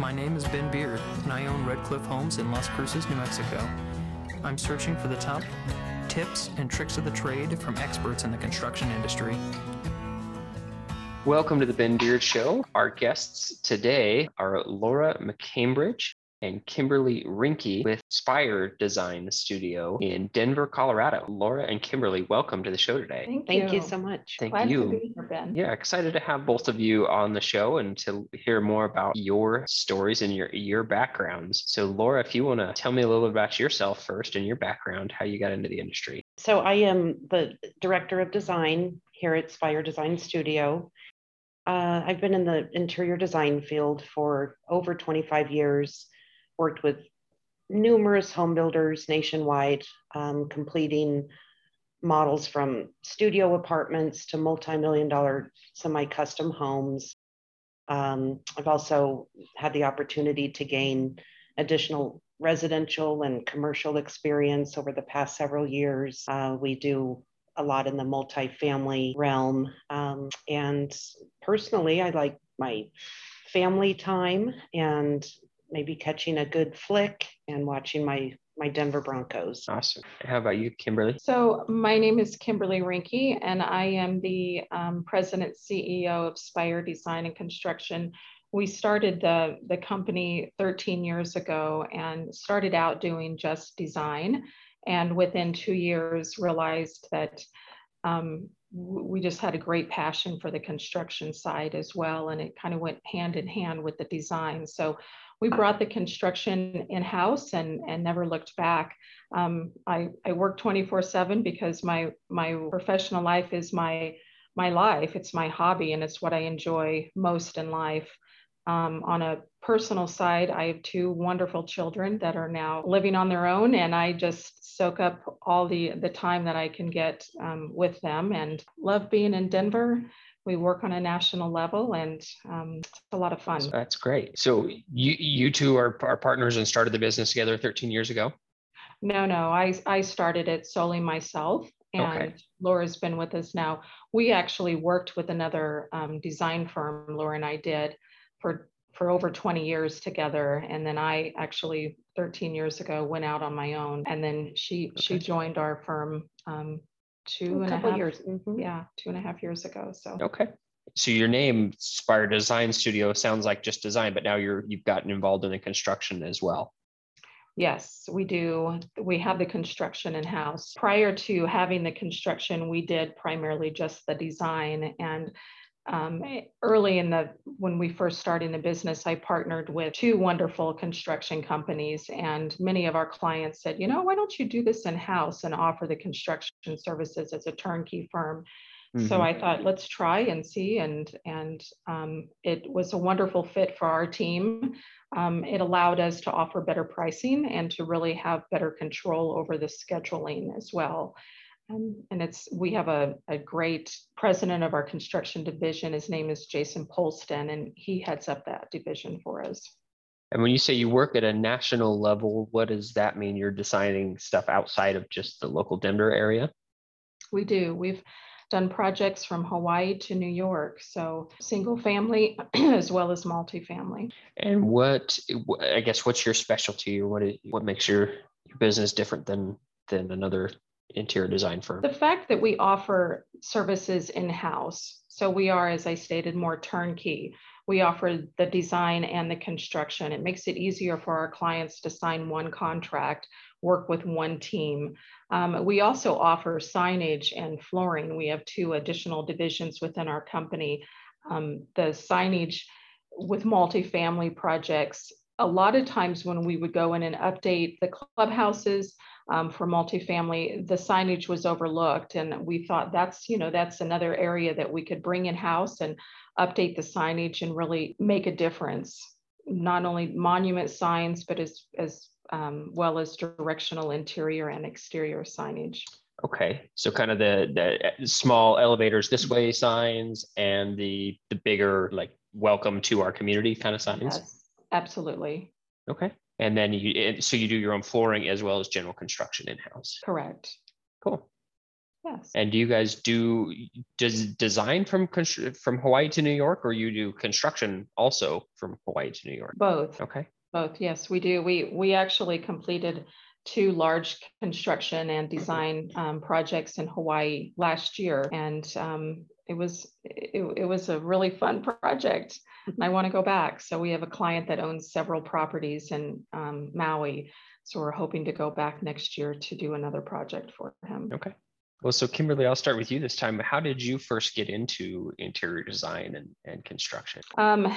My name is Ben Beard, and I own Red Cliff Homes in Las Cruces, New Mexico. I'm searching for the top tips and tricks of the trade from experts in the construction industry. Welcome to the Ben Beard Show. Our guests today are Laura McCambridge and Kimberly Reinke with Spire Design Studio in Denver, Colorado. Laura and Kimberly, welcome to the show today. Thank, Thank you so much. Thank Glad you. to be here, Ben. Yeah, excited to have both of you on the show and to hear more about your stories and your your backgrounds. So, Laura, if you want to tell me a little bit about yourself first and your background, how you got into the industry. So I am the director of design here at Spire Design Studio. Uh, I've been in the interior design field for over 25 years, worked with numerous home builders nationwide, um, completing models from studio apartments to multi-million dollar semi-custom homes. Um, I've also had the opportunity to gain additional residential and commercial experience over the past several years. Uh, we do a lot in the multifamily realm. Um, and personally, I like my family time and maybe catching a good flick and watching my my Denver Broncos. Awesome. How about you, Kimberly? So my name is Kimberly Reinke, and I am the um, president CEO of Spire Design and Construction. We started the, the company 13 years ago and started out doing just design. And within two years, realized that um, we just had a great passion for the construction side as well. And it kind of went hand in hand with the design. So we brought the construction in house and, and never looked back. Um, I, I work 24 seven because my, my professional life is my, my life. It's my hobby and it's what I enjoy most in life. Um, on a personal side, I have two wonderful children that are now living on their own, and I just soak up all the the time that I can get um, with them, and love being in Denver. We work on a national level, and um, it's a lot of fun. That's great. So you you two are, are partners and started the business together 13 years ago. No, no, I I started it solely myself, and Okay. Laura's been with us now. We actually worked with another um, design firm. Laura and I did for for over 20 years together, and then I actually 13 years ago went out on my own, and then she she joined our firm um, two A and a half years. mhm. yeah two and a half years ago. So Okay. So your name Spire Design Studio sounds like just design, but now you're you've gotten involved in the construction as well. Yes, we do. We have the construction in house. Prior to having the construction, we did primarily just the design. And um, early in the when we first started in the business, I partnered with two wonderful construction companies, and many of our clients said, you know, why don't you do this in house and offer the construction services as a turnkey firm? So Mhm. I thought, let's try and see, and and um, it was a wonderful fit for our team. Um, it allowed us to offer better pricing and to really have better control over the scheduling as well. Um, and it's we have a, a great president of our construction division. His name is Jason Polston, and he heads up that division for us. And when you say you work at a national level, what does that mean? You're designing stuff outside of just the local Denver area? We do. We've done projects from Hawaii to New York, so single family as well as multifamily. And what I guess what's your specialty or what what makes your, your business different than than another interior design firm? The fact that we offer services in-house, so we are, as I stated, more turnkey. We offer the design and the construction. It makes it easier for our clients to sign one contract, work with one team. Um, we also offer signage and flooring. We have two additional divisions within our company. Um, the signage with multifamily projects, a lot of times when we would go in and update the clubhouses, um, for multifamily, the signage was overlooked. And we thought that's, you know, that's another area that we could bring in house and update the signage and really make a difference. Not only monument signs, but as, as um, well as directional interior and exterior signage. Okay, so kind of the the small elevators this way signs and the the bigger like welcome to our community kind of signs. Yes, absolutely. Okay, and then you so you do your own flooring as well as general construction in house. Correct. Cool. Yes. And do you guys do does design from from Hawaii to New York, or you do construction also from Hawaii to New York? Both. Okay. Both. Yes, we do. We we actually completed two large construction and design um, projects in Hawaii last year, and um, it was it, it was a really fun project. And I want to go back. So we have a client that owns several properties in um, Maui. So we're hoping to go back next year to do another project for him. Okay. Well, so Kimberly, I'll start with you this time. How did you first get into interior design and, and construction? Um,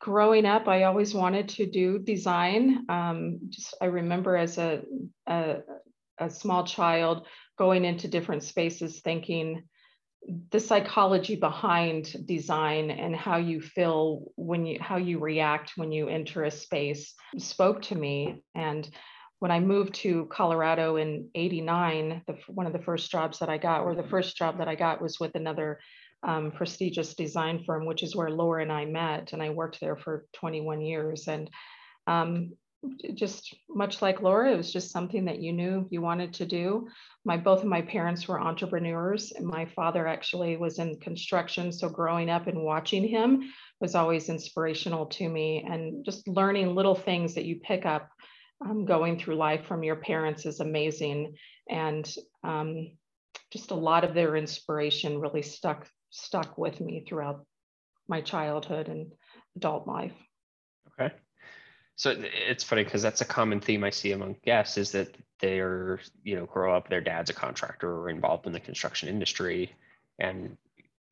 growing up, I always wanted to do design. Um, just I remember as a, a, a small child going into different spaces, thinking the psychology behind design and how you feel when you how you react when you enter a space spoke to me and when I moved to Colorado in 89, the, one of the first jobs that I got, or the first job that I got was with another um, prestigious design firm, which is where Laura and I met. And I worked there for 21 years. And um, just much like Laura, it was just something that you knew you wanted to do. My both of my parents were entrepreneurs, and my father actually was in construction. So growing up and watching him was always inspirational to me, and just learning little things that you pick up um, going through life from your parents is amazing. And um, just a lot of their inspiration really stuck stuck with me throughout my childhood and adult life. Okay. So it's funny because that's a common theme I see among guests is that they're, you know, grow up, their dad's a contractor or involved in the construction industry. And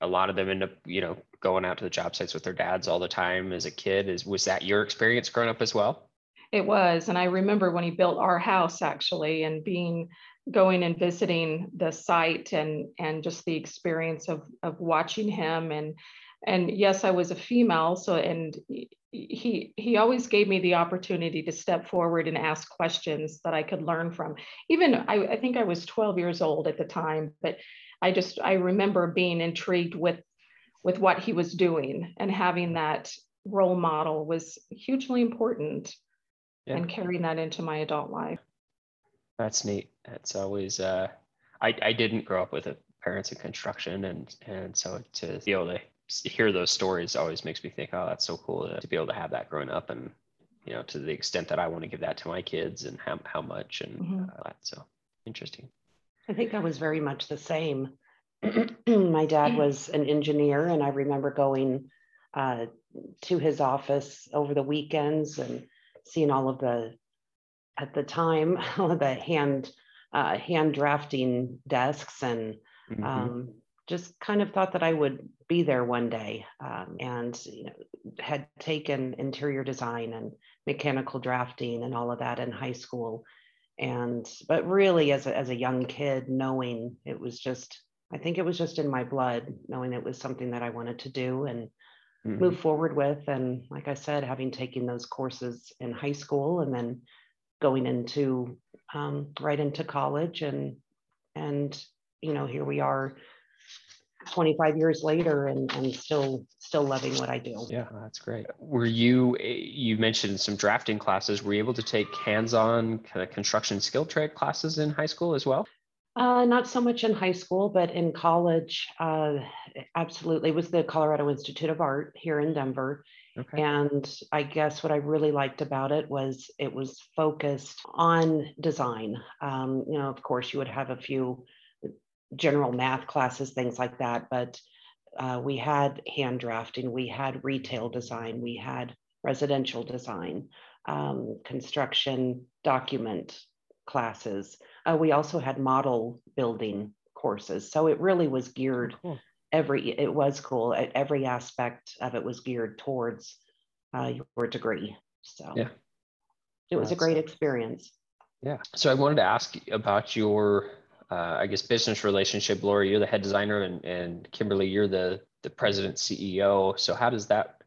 a lot of them end up, you know, going out to the job sites with their dads all the time as a kid. Is was that your experience growing up as well? It was. And I remember when he built our house actually and being going and visiting the site and and just the experience of of watching him and and yes i was a female so and he he always gave me the opportunity to step forward and ask questions that i could learn from even i, I think i was 12 years old at the time but i just i remember being intrigued with with what he was doing and having that role model was hugely important yeah. and carrying that into my adult life. That's neat. It's always uh, I I didn't grow up with a parents in construction, and and so to be able to hear those stories always makes me think, oh, that's so cool to, to be able to have that growing up, and you know, to the extent that I want to give that to my kids, and how how much, and mm-hmm. uh, that. So interesting. I think I was very much the same. my dad was an engineer, and I remember going uh, to his office over the weekends and seeing all of the at the time all of the hand uh, hand drafting desks and mm-hmm. um, just kind of thought that I would be there one day um, and you know, had taken interior design and mechanical drafting and all of that in high school and but really as a, as a young kid knowing it was just I think it was just in my blood knowing it was something that I wanted to do and mm-hmm. move forward with. And like I said, having taken those courses in high school and then going into um, right into college and and you know here we are 25 years later and, and still still loving what I do. Yeah, that's great. Were you you mentioned some drafting classes? Were you able to take hands-on kind of construction skill trade classes in high school as well? Uh, not so much in high school, but in college, uh, absolutely. It was the Colorado Institute of Art here in Denver. Okay. And I guess what I really liked about it was it was focused on design. Um, you know, of course, you would have a few general math classes, things like that, but uh, we had hand drafting, we had retail design, we had residential design, um, construction document classes. Uh, we also had model building courses. So it really was geared oh, cool. every, it was cool. Every aspect of it was geared towards uh, your degree. So yeah. it was That's, a great experience. Yeah. So I wanted to ask about your, uh, I guess, business relationship. Laura, you're the head designer and, and Kimberly, you're the, the president CEO. So how does that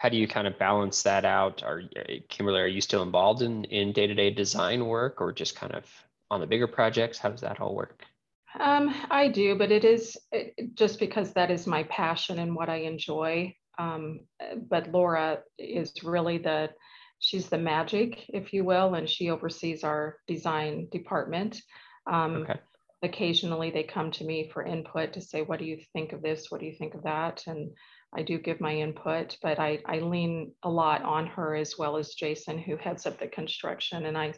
how do you kind of balance that out? Are Kimberly, are you still involved in in day to day design work, or just kind of on the bigger projects? How does that all work? Um, I do, but it is it, just because that is my passion and what I enjoy. Um, but Laura is really the she's the magic, if you will, and she oversees our design department. Um, okay. occasionally they come to me for input to say, what do you think of this? What do you think of that? And I do give my input, but I, I lean a lot on her as well as Jason, who heads up the construction. And I,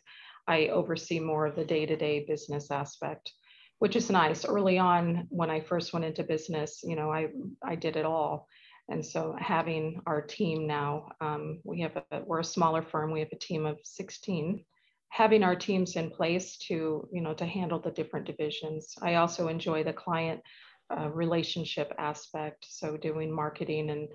I oversee more of the day to day business aspect, which is nice. Early on, when I first went into business, you know, I, I did it all. And so having our team now, um, we have a, we're a smaller firm. We have a team of 16 having our teams in place to you know to handle the different divisions. I also enjoy the client uh, relationship aspect so doing marketing and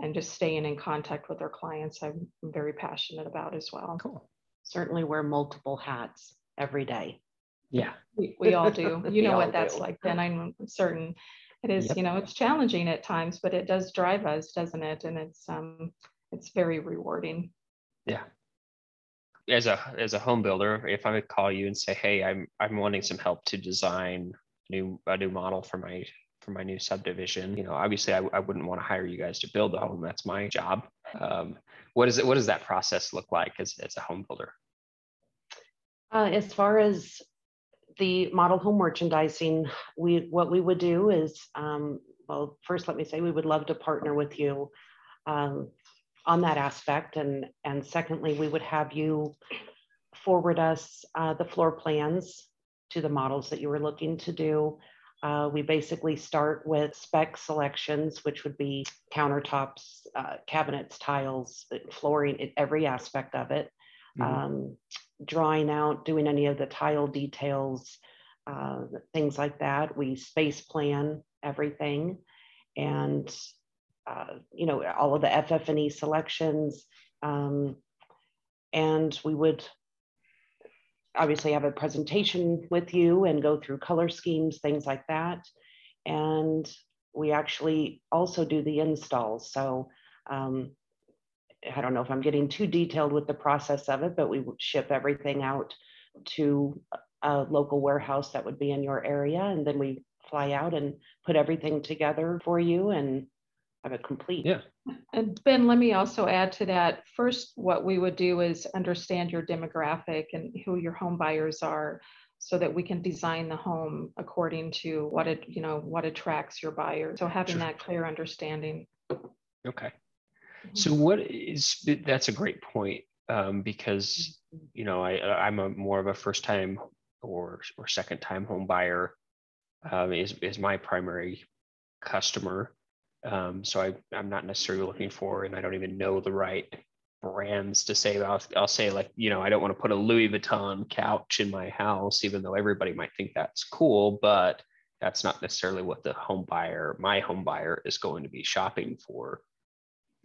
and just staying in contact with our clients i'm very passionate about as well. Cool. Certainly wear multiple hats every day. Yeah. We, we all do. You know what that's do. like then i'm certain it is yep. you know it's challenging at times but it does drive us doesn't it? And it's um it's very rewarding. Yeah as a as a home builder, if I would call you and say, "Hey, I'm I'm wanting some help to design new a new model for my for my new subdivision," you know, obviously I, I wouldn't want to hire you guys to build the home. That's my job. Um, what is it? What does that process look like as as a home builder? Uh, as far as the model home merchandising, we what we would do is, um, well, first let me say we would love to partner with you um, on that aspect. And, and secondly, we would have you forward us uh, the floor plans to the models that you were looking to do. Uh, we basically start with spec selections, which would be countertops, uh, cabinets, tiles, flooring, every aspect of it. Mm-hmm. Um, drawing out, doing any of the tile details, uh, things like that. We space plan everything. And uh, you know, all of the FF&E selections. Um, and we would obviously have a presentation with you and go through color schemes, things like that. And we actually also do the installs. So um, I don't know if I'm getting too detailed with the process of it, but we would ship everything out to a local warehouse that would be in your area. And then we fly out and put everything together for you and have it complete. Yeah. And Ben, let me also add to that. First, what we would do is understand your demographic and who your home buyers are so that we can design the home according to what it, you know, what attracts your buyer. So having sure. that clear understanding. Okay. Mm-hmm. So what is that's a great point um, because you know I I'm a more of a first time or or second time home buyer um, is is my primary customer um, so I, I'm not necessarily looking for, and I don't even know the right brands to say. I'll, I'll say like, you know, I don't want to put a Louis Vuitton couch in my house, even though everybody might think that's cool, but that's not necessarily what the home buyer, my home buyer is going to be shopping for.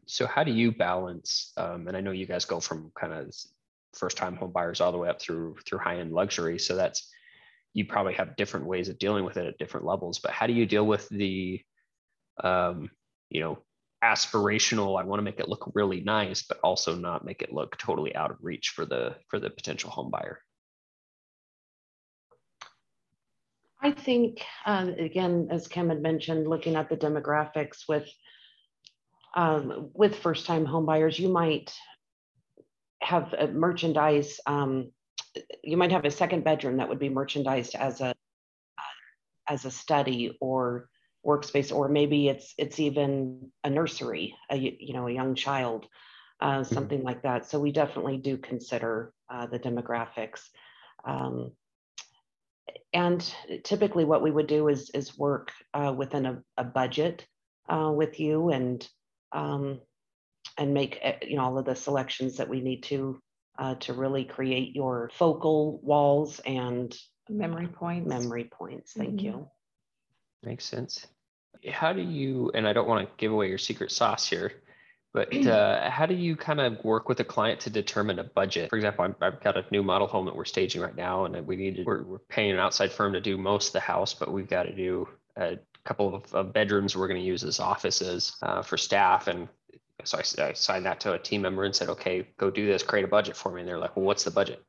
So how do you balance? Um, and I know you guys go from kind of first time home buyers all the way up through through high end luxury. So that's you probably have different ways of dealing with it at different levels. But how do you deal with the um, you know, aspirational. I want to make it look really nice, but also not make it look totally out of reach for the for the potential home buyer. I think uh, again, as Kim had mentioned, looking at the demographics with um, with first time home buyers, you might have a merchandise. Um, you might have a second bedroom that would be merchandised as a as a study or workspace or maybe it's it's even a nursery a you know a young child uh, mm-hmm. something mm-hmm. like that so we definitely do consider uh, the demographics um, and typically what we would do is is work uh, within a, a budget uh, with you and um, and make eh, you know all of the selections that we need to uh, to really create your focal walls and memory points memory points thank mm-hmm. you Makes sense. How do you, and I don't want to give away your secret sauce here, but uh, how do you kind of work with a client to determine a budget? For example, i have got a new model home that we're staging right now, and we need to, we're, we're paying an outside firm to do most of the house, but we've got to do a couple of, of bedrooms we're going to use as offices uh, for staff. And so I, I signed that to a team member and said, okay, go do this, create a budget for me. And they're like, well, what's the budget?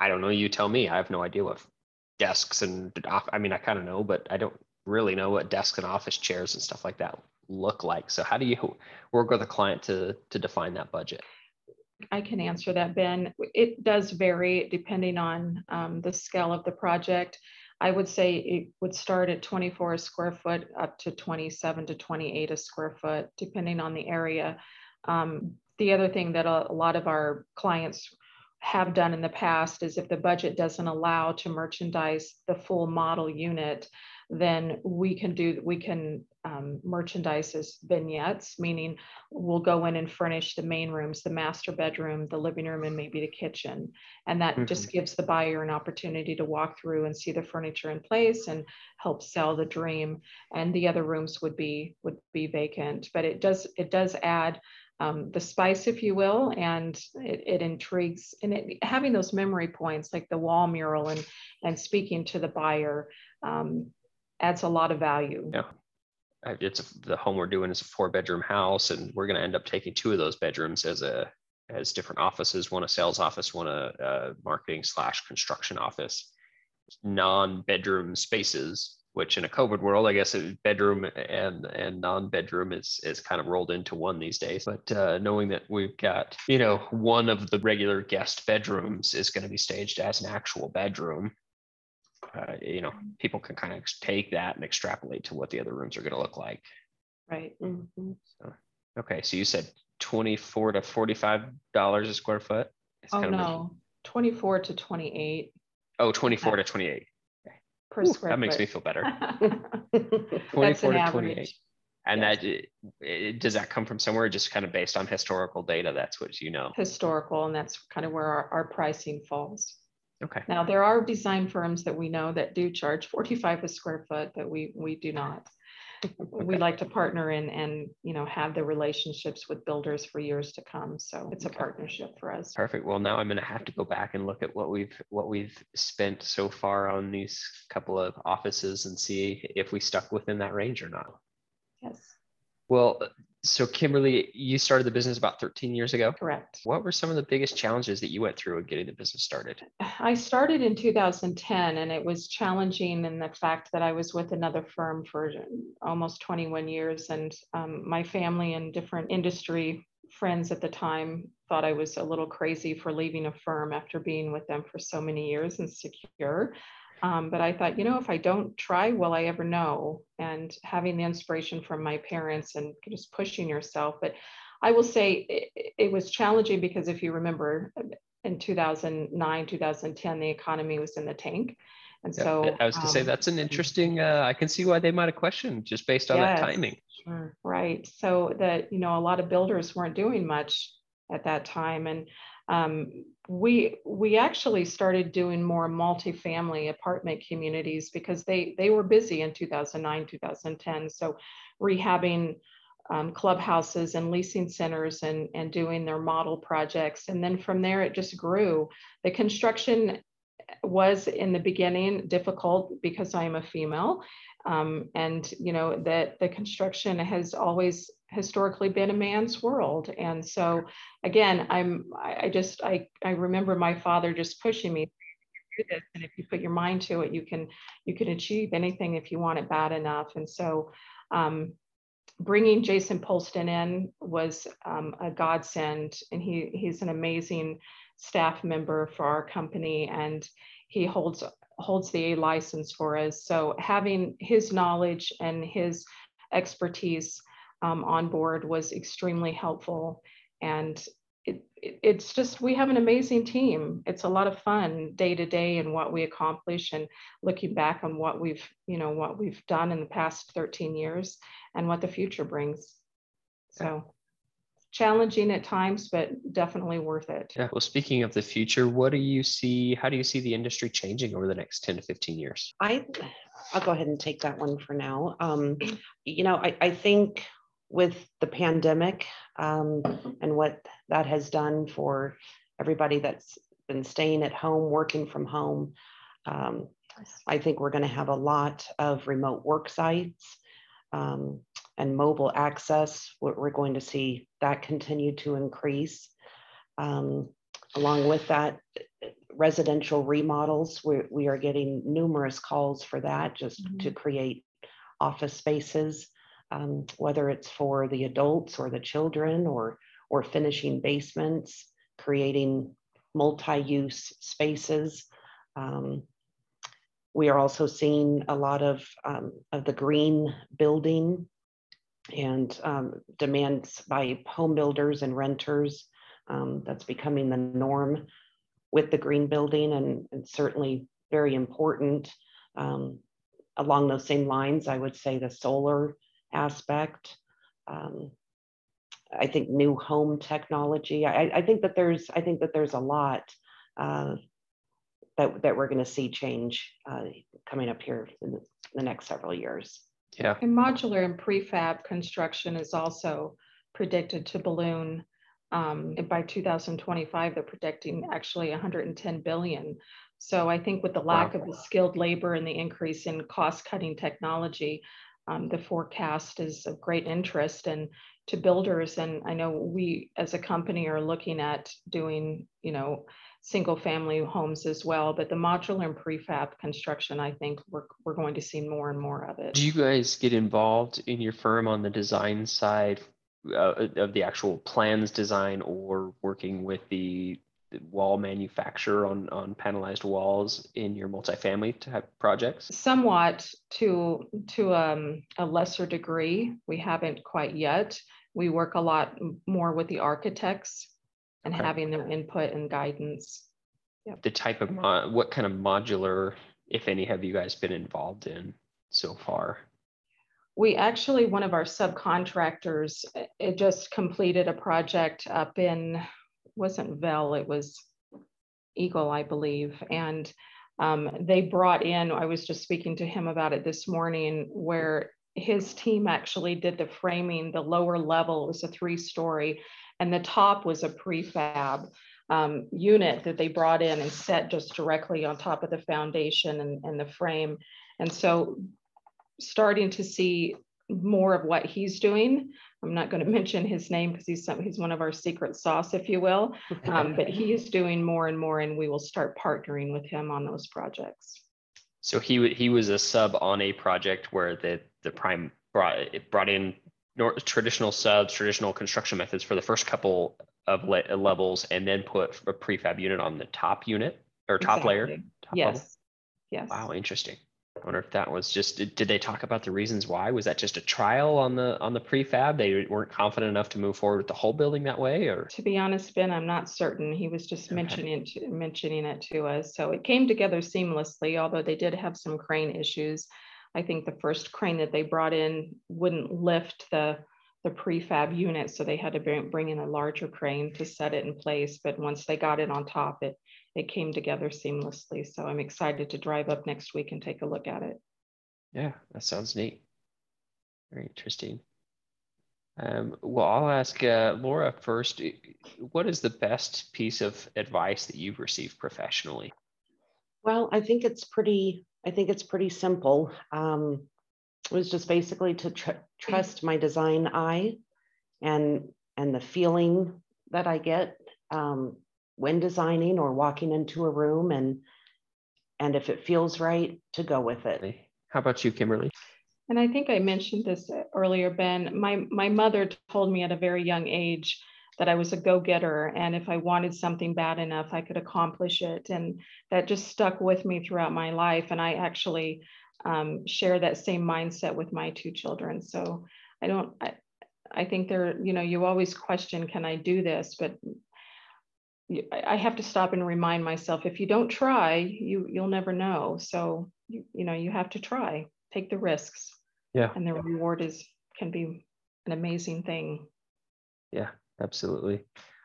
I don't know. You tell me. I have no idea what desks and I mean, I kind of know, but I don't really know what desks and office chairs and stuff like that look like. So how do you work with a client to to define that budget? I can answer that, Ben. It does vary depending on um, the scale of the project. I would say it would start at 24 a square foot up to 27 to 28 a square foot, depending on the area. Um, the other thing that a, a lot of our clients have done in the past is if the budget doesn't allow to merchandise the full model unit, then we can do we can um, merchandise as vignettes, meaning we'll go in and furnish the main rooms, the master bedroom, the living room, and maybe the kitchen. And that mm-hmm. just gives the buyer an opportunity to walk through and see the furniture in place and help sell the dream. And the other rooms would be would be vacant. But it does it does add um, the spice, if you will, and it, it intrigues and it, having those memory points like the wall mural and and speaking to the buyer um, adds a lot of value. Yeah it's a, the home we're doing is a four bedroom house and we're going to end up taking two of those bedrooms as a as different offices one a sales office one a, a marketing slash construction office non-bedroom spaces which in a covid world i guess bedroom and and non-bedroom is is kind of rolled into one these days but uh, knowing that we've got you know one of the regular guest bedrooms is going to be staged as an actual bedroom uh, you know, people can kind of take that and extrapolate to what the other rooms are going to look like. Right. Mm-hmm. So, okay. So you said 24 to $45 a square foot? It's oh, no. 24 to 28. Oh, 24 okay. to 28. Okay. Per Ooh, square That foot. makes me feel better. 24 to average. 28. And yes. that it, it, does that come from somewhere just kind of based on historical data? That's what you know. Historical, and that's kind of where our, our pricing falls. Okay. Now, there are design firms that we know that do charge 45 a square foot, but we, we do not. We like to partner in and, you know, have the relationships with builders for years to come. So it's a okay. partnership for us. Perfect. Well, now I'm going to have to go back and look at what we've, what we've spent so far on these couple of offices and see if we stuck within that range or not. Yes. Well, so Kimberly, you started the business about 13 years ago. Correct. What were some of the biggest challenges that you went through in getting the business started? I started in 2010 and it was challenging in the fact that I was with another firm for almost 21 years and um, my family and different industry friends at the time thought I was a little crazy for leaving a firm after being with them for so many years and secure. Um, but I thought, you know, if I don't try, will I ever know? And having the inspiration from my parents and just pushing yourself. But I will say it, it was challenging because if you remember in 2009, 2010, the economy was in the tank. And yeah, so I was to um, say that's an interesting, uh, I can see why they might have questioned just based on yes, that timing. Sure. Right. So that, you know, a lot of builders weren't doing much at that time. And um, we we actually started doing more multifamily apartment communities because they they were busy in 2009 2010 so rehabbing um, clubhouses and leasing centers and and doing their model projects. And then from there it just grew. The construction was in the beginning difficult because i am a female um, and you know that the construction has always historically been a man's world. And so again i'm i just i i remember my father just pushing me do this and if you put your mind to it you can you can achieve anything if you want it bad enough. And so um, bringing jason polston in was um, a godsend and he he's an amazing staff member for our company and he holds holds the A license for us so having his knowledge and his expertise um, on board was extremely helpful. And it, it, it's just, we have an amazing team. It's a lot of fun day to day and what we accomplish and looking back on what we've, you know, what we've done in the past 13 years and what the future brings. So challenging at times, but definitely worth it. Yeah. Well, speaking of the future, what do you see? How do you see the industry changing over the next 10 to 15 years? I, I'll go ahead and take that one for now. Um, you know, I, I think with the pandemic um, and what that has done for everybody that's been staying at home, working from home. Um, I think we're going to have a lot of remote work sites um, and mobile access. We're, we're, going to see that continue to increase. Um, along with that, residential remodels, we, we are getting numerous calls for that just mm-hmm. to create office spaces um, whether it's for the adults or the children or, or finishing basements, creating multi-use spaces. Um, we are also seeing a lot of, um, of the green building and um, demands by home builders and renters. Um, that's becoming the norm with the green building and, and certainly very important. Um, along those same lines, I would say the solar aspect. Um, I think new home technology. I, I, think that there's I think that there's a lot uh, that that we're going to see change uh, coming up here in the, the next several years. Yeah. And modular and prefab construction is also predicted to balloon. Um, by 2025, they're predicting actually 110 billion. So I think with the lack wow. of the skilled labor and the increase in cost cutting technology, um, the forecast is of great interest and to builders. And I know we as a company are looking at doing, you know, single family homes as well. But the modular and prefab construction, I think we're, we're going to see more and more of it. Do you guys get involved in your firm on the design side uh, of the actual plans design or working with the wall manufacturer on, on panelized walls in your multifamily type projects? Somewhat to, to um, a lesser degree. We haven't quite yet. We work a lot more with the architects and okay. having their input and guidance. Yep. The type of mo- what kind of modular, if any, have you guys been involved in so far? We actually, one of our subcontractors, it just completed a project up in, wasn't Vail, it was Eagle, I believe. And um, they brought in, I was just speaking to him about it this morning, where his team actually did the framing. The lower level was a three story, and the top was a prefab um, unit that they brought in and set just directly on top of the foundation and, and the frame. And so starting to see more of what he's doing. I'm not going to mention his name because he's some, he's one of our secret sauce, if you will. Um, but he is doing more and more, and we will start partnering with him on those projects. So he he was a sub on a project where the the prime brought it brought in traditional subs, traditional construction methods for the first couple of le- levels, and then put a prefab unit on the top unit or top exactly. layer. Top yes. Level? Yes. Wow, interesting. I wonder if that was just did they talk about the reasons why? Was that just a trial on the on the prefab? They weren't confident enough to move forward with the whole building that way, or to be honest, Ben, I'm not certain. He was just okay. mentioning mentioning it to us. So it came together seamlessly, although they did have some crane issues. I think the first crane that they brought in wouldn't lift the the prefab unit, so they had to bring, bring in a larger crane to set it in place. But once they got it on top, it it came together seamlessly. So I'm excited to drive up next week and take a look at it. Yeah, that sounds neat. Very interesting. Um, well, I'll ask uh, Laura first. What is the best piece of advice that you've received professionally? Well, I think it's pretty I think it's pretty simple. Um, it was just basically to tr- trust my design eye and and the feeling that I get um, when designing or walking into a room and and if it feels right to go with it. How about you, Kimberly? And I think I mentioned this earlier, Ben. My my mother told me at a very young age that I was a go getter. And if I wanted something bad enough, I could accomplish it. And that just stuck with me throughout my life. And I actually um, share that same mindset with my two children. So I don't, I, I think there, you know, you always question, can I do this? But I have to stop and remind myself, if you don't try, you you'll never know. So you, you know, you have to try, take the risks. Yeah. And the reward is can be an amazing thing. Yeah, absolutely.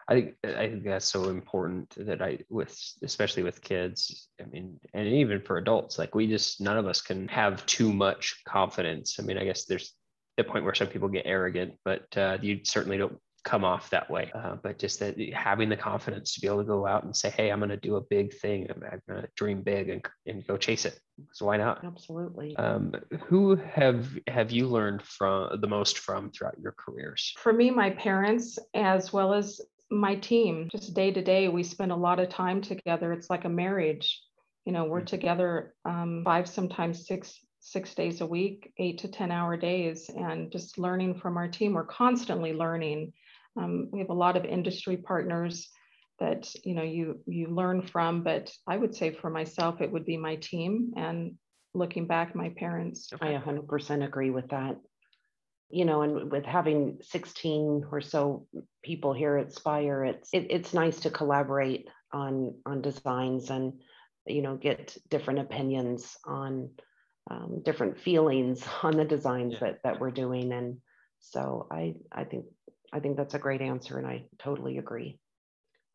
I think I think that's so important that I with especially with kids. I mean, and even for adults, like we just none of us can have too much confidence. I mean, I guess there's the point where some people get arrogant, but uh, you certainly don't come off that way. Uh, but just that having the confidence to be able to go out and say, "Hey, I'm going to do a big thing. I'm, I'm going to dream big and, and go chase it." So why not? Absolutely. Um, who have have you learned from the most from throughout your careers? For me, my parents, as well as my team. Just day to day, we spend a lot of time together. It's like a marriage. You know, we're mm-hmm. together um, five, sometimes six six days a week, eight to 10 hour days, and just learning from our team. We're constantly learning um, we have a lot of industry partners that you know you you learn from but i would say for myself it would be my team. And looking back my parents i 100% agree with that. You know and with having 16 or so people here at spire it's it, it's nice to collaborate on on designs and you know get different opinions on um, different feelings on the designs yeah. that that we're doing. And so i i think i think that's a great answer and i totally agree.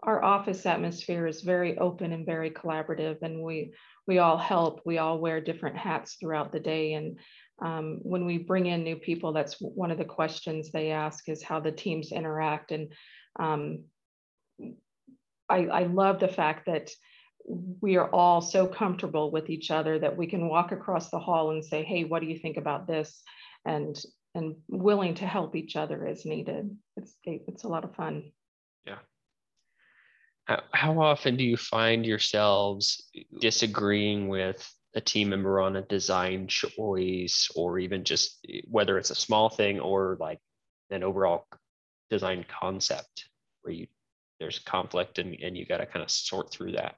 Our office atmosphere is very open and very collaborative and we we all help. We all wear different hats throughout the day and um, when we bring in new people that's one of the questions they ask is how the teams interact and um, I, I love the fact that we are all so comfortable with each other that we can walk across the hall and say hey what do you think about this? And and willing to help each other as needed. It's it's a lot of fun. Yeah. How often do you find yourselves disagreeing with a team member on a design choice or even just whether it's a small thing or like an overall design concept where you there's conflict and, and you got to kind of sort through that?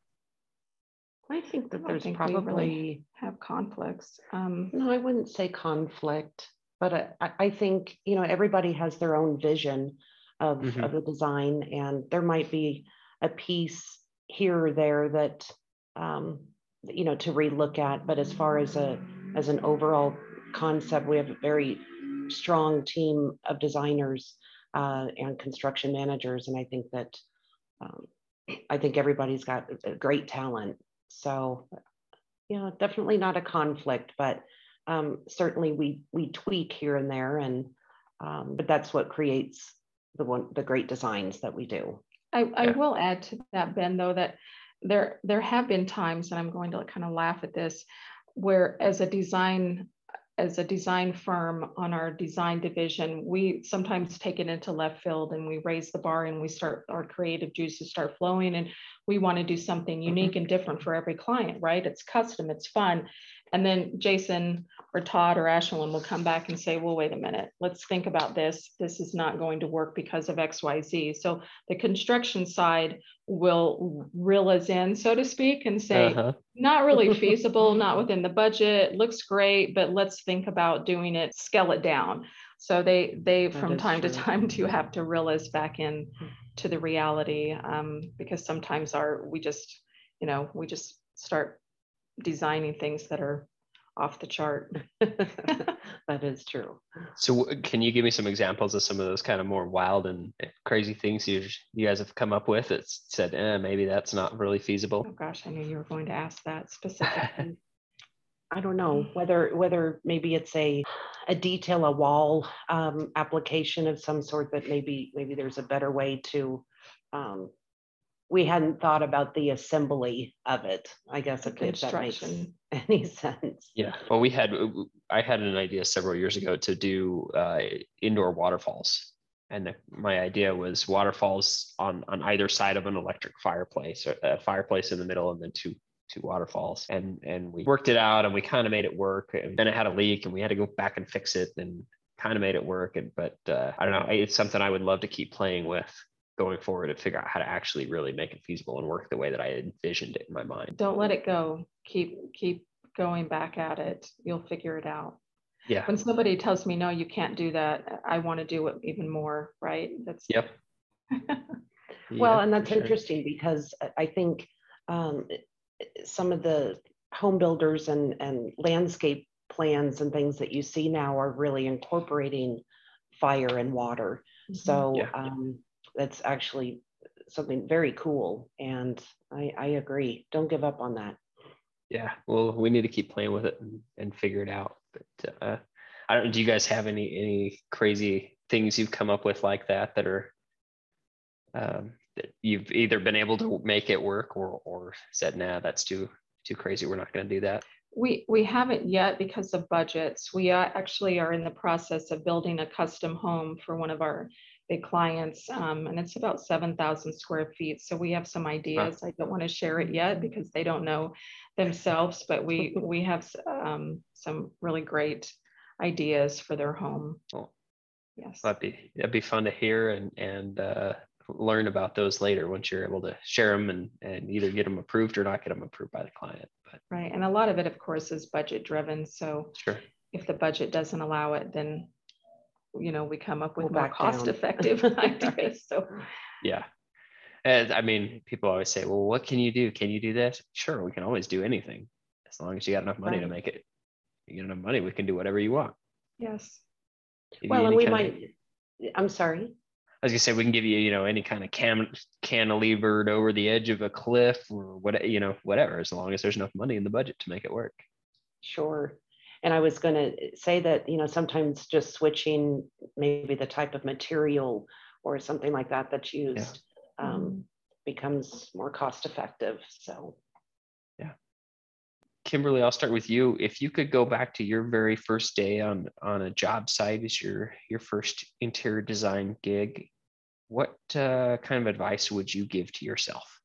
I think that there's think probably really have conflicts. Um, no i wouldn't say conflict but I, I think you know everybody has their own vision of, mm-hmm. of the design and there might be a piece here or there that um, you know to relook at but as far as a as an overall concept we have a very strong team of designers uh, and construction managers and i think that um, i think everybody's got great talent so you know definitely not a conflict but um, certainly we we tweak here and there and um, but that's what creates the one the great designs that we do. I, I will add to that, Ben, though, that there there have been times, and I'm going to kind of laugh at this, where as a design as a design firm on our design division, we sometimes take it into left field and we raise the bar and we start our creative juices start flowing and we want to do something mm-hmm. unique and different for every client, right? It's custom, it's fun. And then Jason or Todd or Ashlyn will come back and say, well, wait a minute, let's think about this. This is not going to work because of XYZ. So the construction side will reel us in, so to speak, and say, uh-huh. not really feasible, not within the budget, looks great, but let's think about doing it, scale it down. So they they that from time true. to time do have to reel us back in hmm. to the reality um, because sometimes our we just you know we just start designing things that are off the chart. that is true. So, can you give me some examples of some of those kind of more wild and crazy things you you guys have come up with that said, eh, maybe that's not really feasible? Oh gosh, I knew you were going to ask that specifically. I don't know whether whether maybe it's a a detail a wall um, application of some sort that maybe maybe there's a better way to um, we hadn't thought about the assembly of it. I guess if, if that makes any sense. Yeah. Well, we had I had an idea several years ago to do uh, indoor waterfalls, and the, my idea was waterfalls on on either side of an electric fireplace, or a fireplace in the middle, and then two two waterfalls. And and we worked it out, and we kind of made it work. And then it had a leak, and we had to go back and fix it, and kind of made it work. And but uh, I don't know. It's something I would love to keep playing with going forward to figure out how to actually really make it feasible and work the way that I envisioned it in my mind. Don't let it go. Keep keep going back at it. You'll figure it out. Yeah. When somebody tells me no, you can't do that, I want to do it even more, right? That's Yep. well, and that's sure. interesting because I think um, some of the home builders and and landscape plans and things that you see now are really incorporating fire and water. Mm-hmm. So yeah. um, that's actually something very cool. And I, I agree. Don't give up on that. Yeah. Well, we need to keep playing with it and, and figure it out. But uh, I don't. Do you guys have any any crazy things you've come up with like that that are um, that you've either been able to make it work or or said, nah, that's too too crazy. We're not going to do that. We we haven't yet because of budgets. We actually are in the process of building a custom home for one of our big clients, um, and it's about 7,000 square feet. So we have some ideas. I don't want to share it yet because they don't know themselves, but we we have um, some really great ideas for their home. Cool. Yes, that'd be that'd be fun to hear, and and uh, learn about those later once you're able to share them and, and either get them approved or not get them approved by the client. But right. And a lot of it, of course, is budget driven. So sure. if the budget doesn't allow it, then you know we come up with We'll more back down. cost effective ideas. So Yeah. And I mean, people always say, well, what can you do? Can you do this? Sure, we can always do anything as long as you got enough money to Right. make it. You get enough money, we can do whatever you want. yes. Give you Well, and any we kind of- might, I'm sorry. I was gonna say we can give you, you know, any kind of cam cantilevered over the edge of a cliff or what, you know, whatever, as long as there's enough money in the budget to make it work. Sure. And I was going to say that, you know, sometimes just switching maybe the type of material or something like that that's used um, becomes more cost effective. So, yeah. Kimberly, I'll start with you. If you could go back to your very first day on on a job site as your your first interior design gig, what uh, kind of advice would you give to yourself?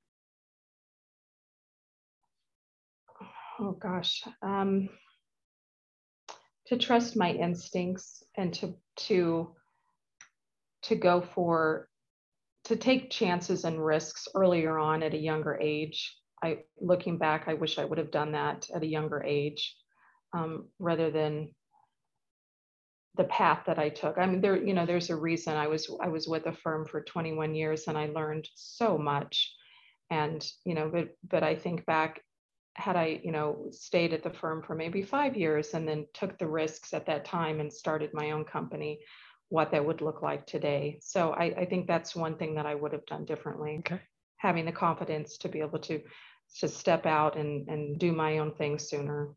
Oh gosh. Um, to trust my instincts and to to to go for to take chances and risks earlier on at a younger age. I looking back, I wish I would have done that at a younger age, um, rather than the path that I took. I mean, there, you know, there's a reason I was I was with a firm for 21 years and I learned so much. And, you know, but but I think back, had I, you know, stayed at the firm for maybe five years and then took the risks at that time and started my own company, what that would look like today. So I, I think that's one thing that I would have done differently. Okay. Having the confidence to be able to to step out and, and do my own thing sooner.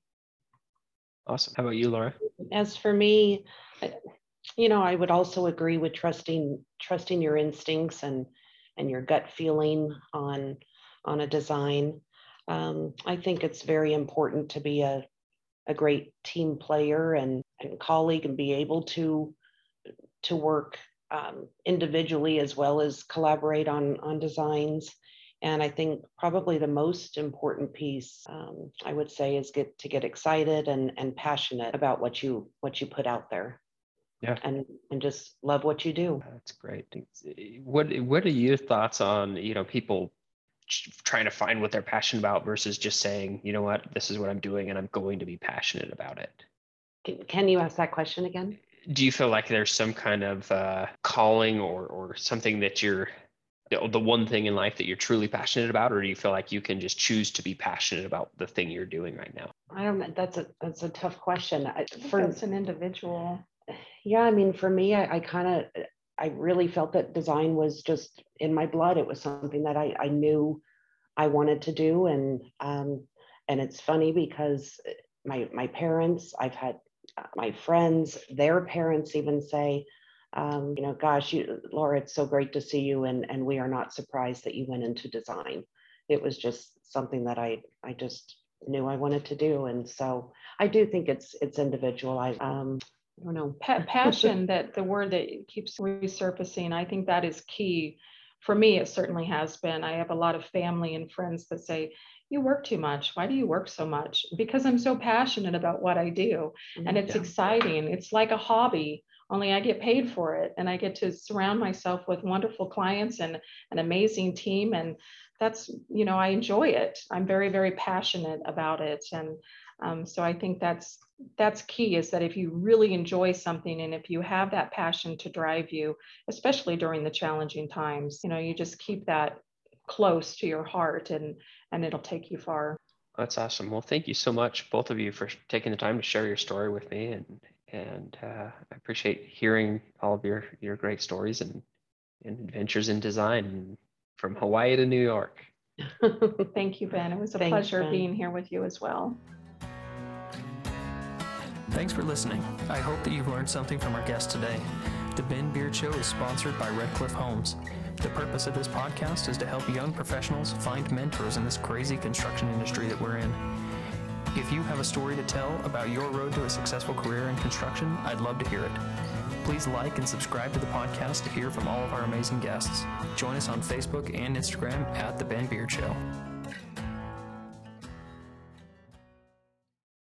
Awesome. How about you, Laura? as for me, you know, I would also agree with trusting trusting your instincts and and your gut feeling on on a design. Um, I think it's very important to be a a great team player and and colleague and be able to to work um, individually as well as collaborate on on designs. And I think probably the most important piece um, I would say is get to get excited and and passionate about what you what you put out there. Yeah. And and just love what you do. That's great. What What are your thoughts on you know people trying to find what they're passionate about versus just saying you know what this is what I'm doing and I'm going to be passionate about it. Can, can you ask that question again? Do you feel like there's some kind of uh, calling or or something that you're the the one thing in life that you're truly passionate about, or do you feel like you can just choose to be passionate about the thing you're doing right now? I don't know. That's a that's a tough question. I, I think for that's an individual. yeah, I mean, for me, I, I kind of I really felt that design was just in my blood. It was something that I, I knew I wanted to do, and um, and it's funny because my my parents, I've had uh, my friends, their parents even say, um, you know, gosh, you, Laura, it's so great to see you, and and we are not surprised that you went into design. It was just something that I I just knew I wanted to do, and so I do think it's it's individual. I um, I don't know. Pa- passion that the word that keeps resurfacing i think that is key. For me it certainly has been. I have a lot of family and friends that say you work too much. Why do you work so much? Because i'm so passionate about what i do and it's Yeah. exciting. It's like a hobby only i get paid for it and i get to surround myself with wonderful clients and an amazing team and that's you know i enjoy it. I'm very very passionate about it and um, so i think that's that's key is that if you really enjoy something and if you have that passion to drive you especially during the challenging times you know you just keep that close to your heart and and it'll take you far That's awesome. Well, thank you so much, both of you, for taking the time to share your story with me, and and uh, I appreciate hearing all of your your great stories and, and adventures in design from Hawaii to New York. thank you ben it was a Thanks, pleasure Ben. being here with you as well Thanks for listening. I hope that you've learned something from our guest today. The Ben Beard Show is sponsored by Red Cliff Homes. The purpose of this podcast is to help young professionals find mentors in this crazy construction industry that we're in. If you have a story to tell about your road to a successful career in construction, I'd love to hear it. Please like and subscribe to the podcast to hear from all of our amazing guests. Join us on Facebook and Instagram at The Ben Beard Show.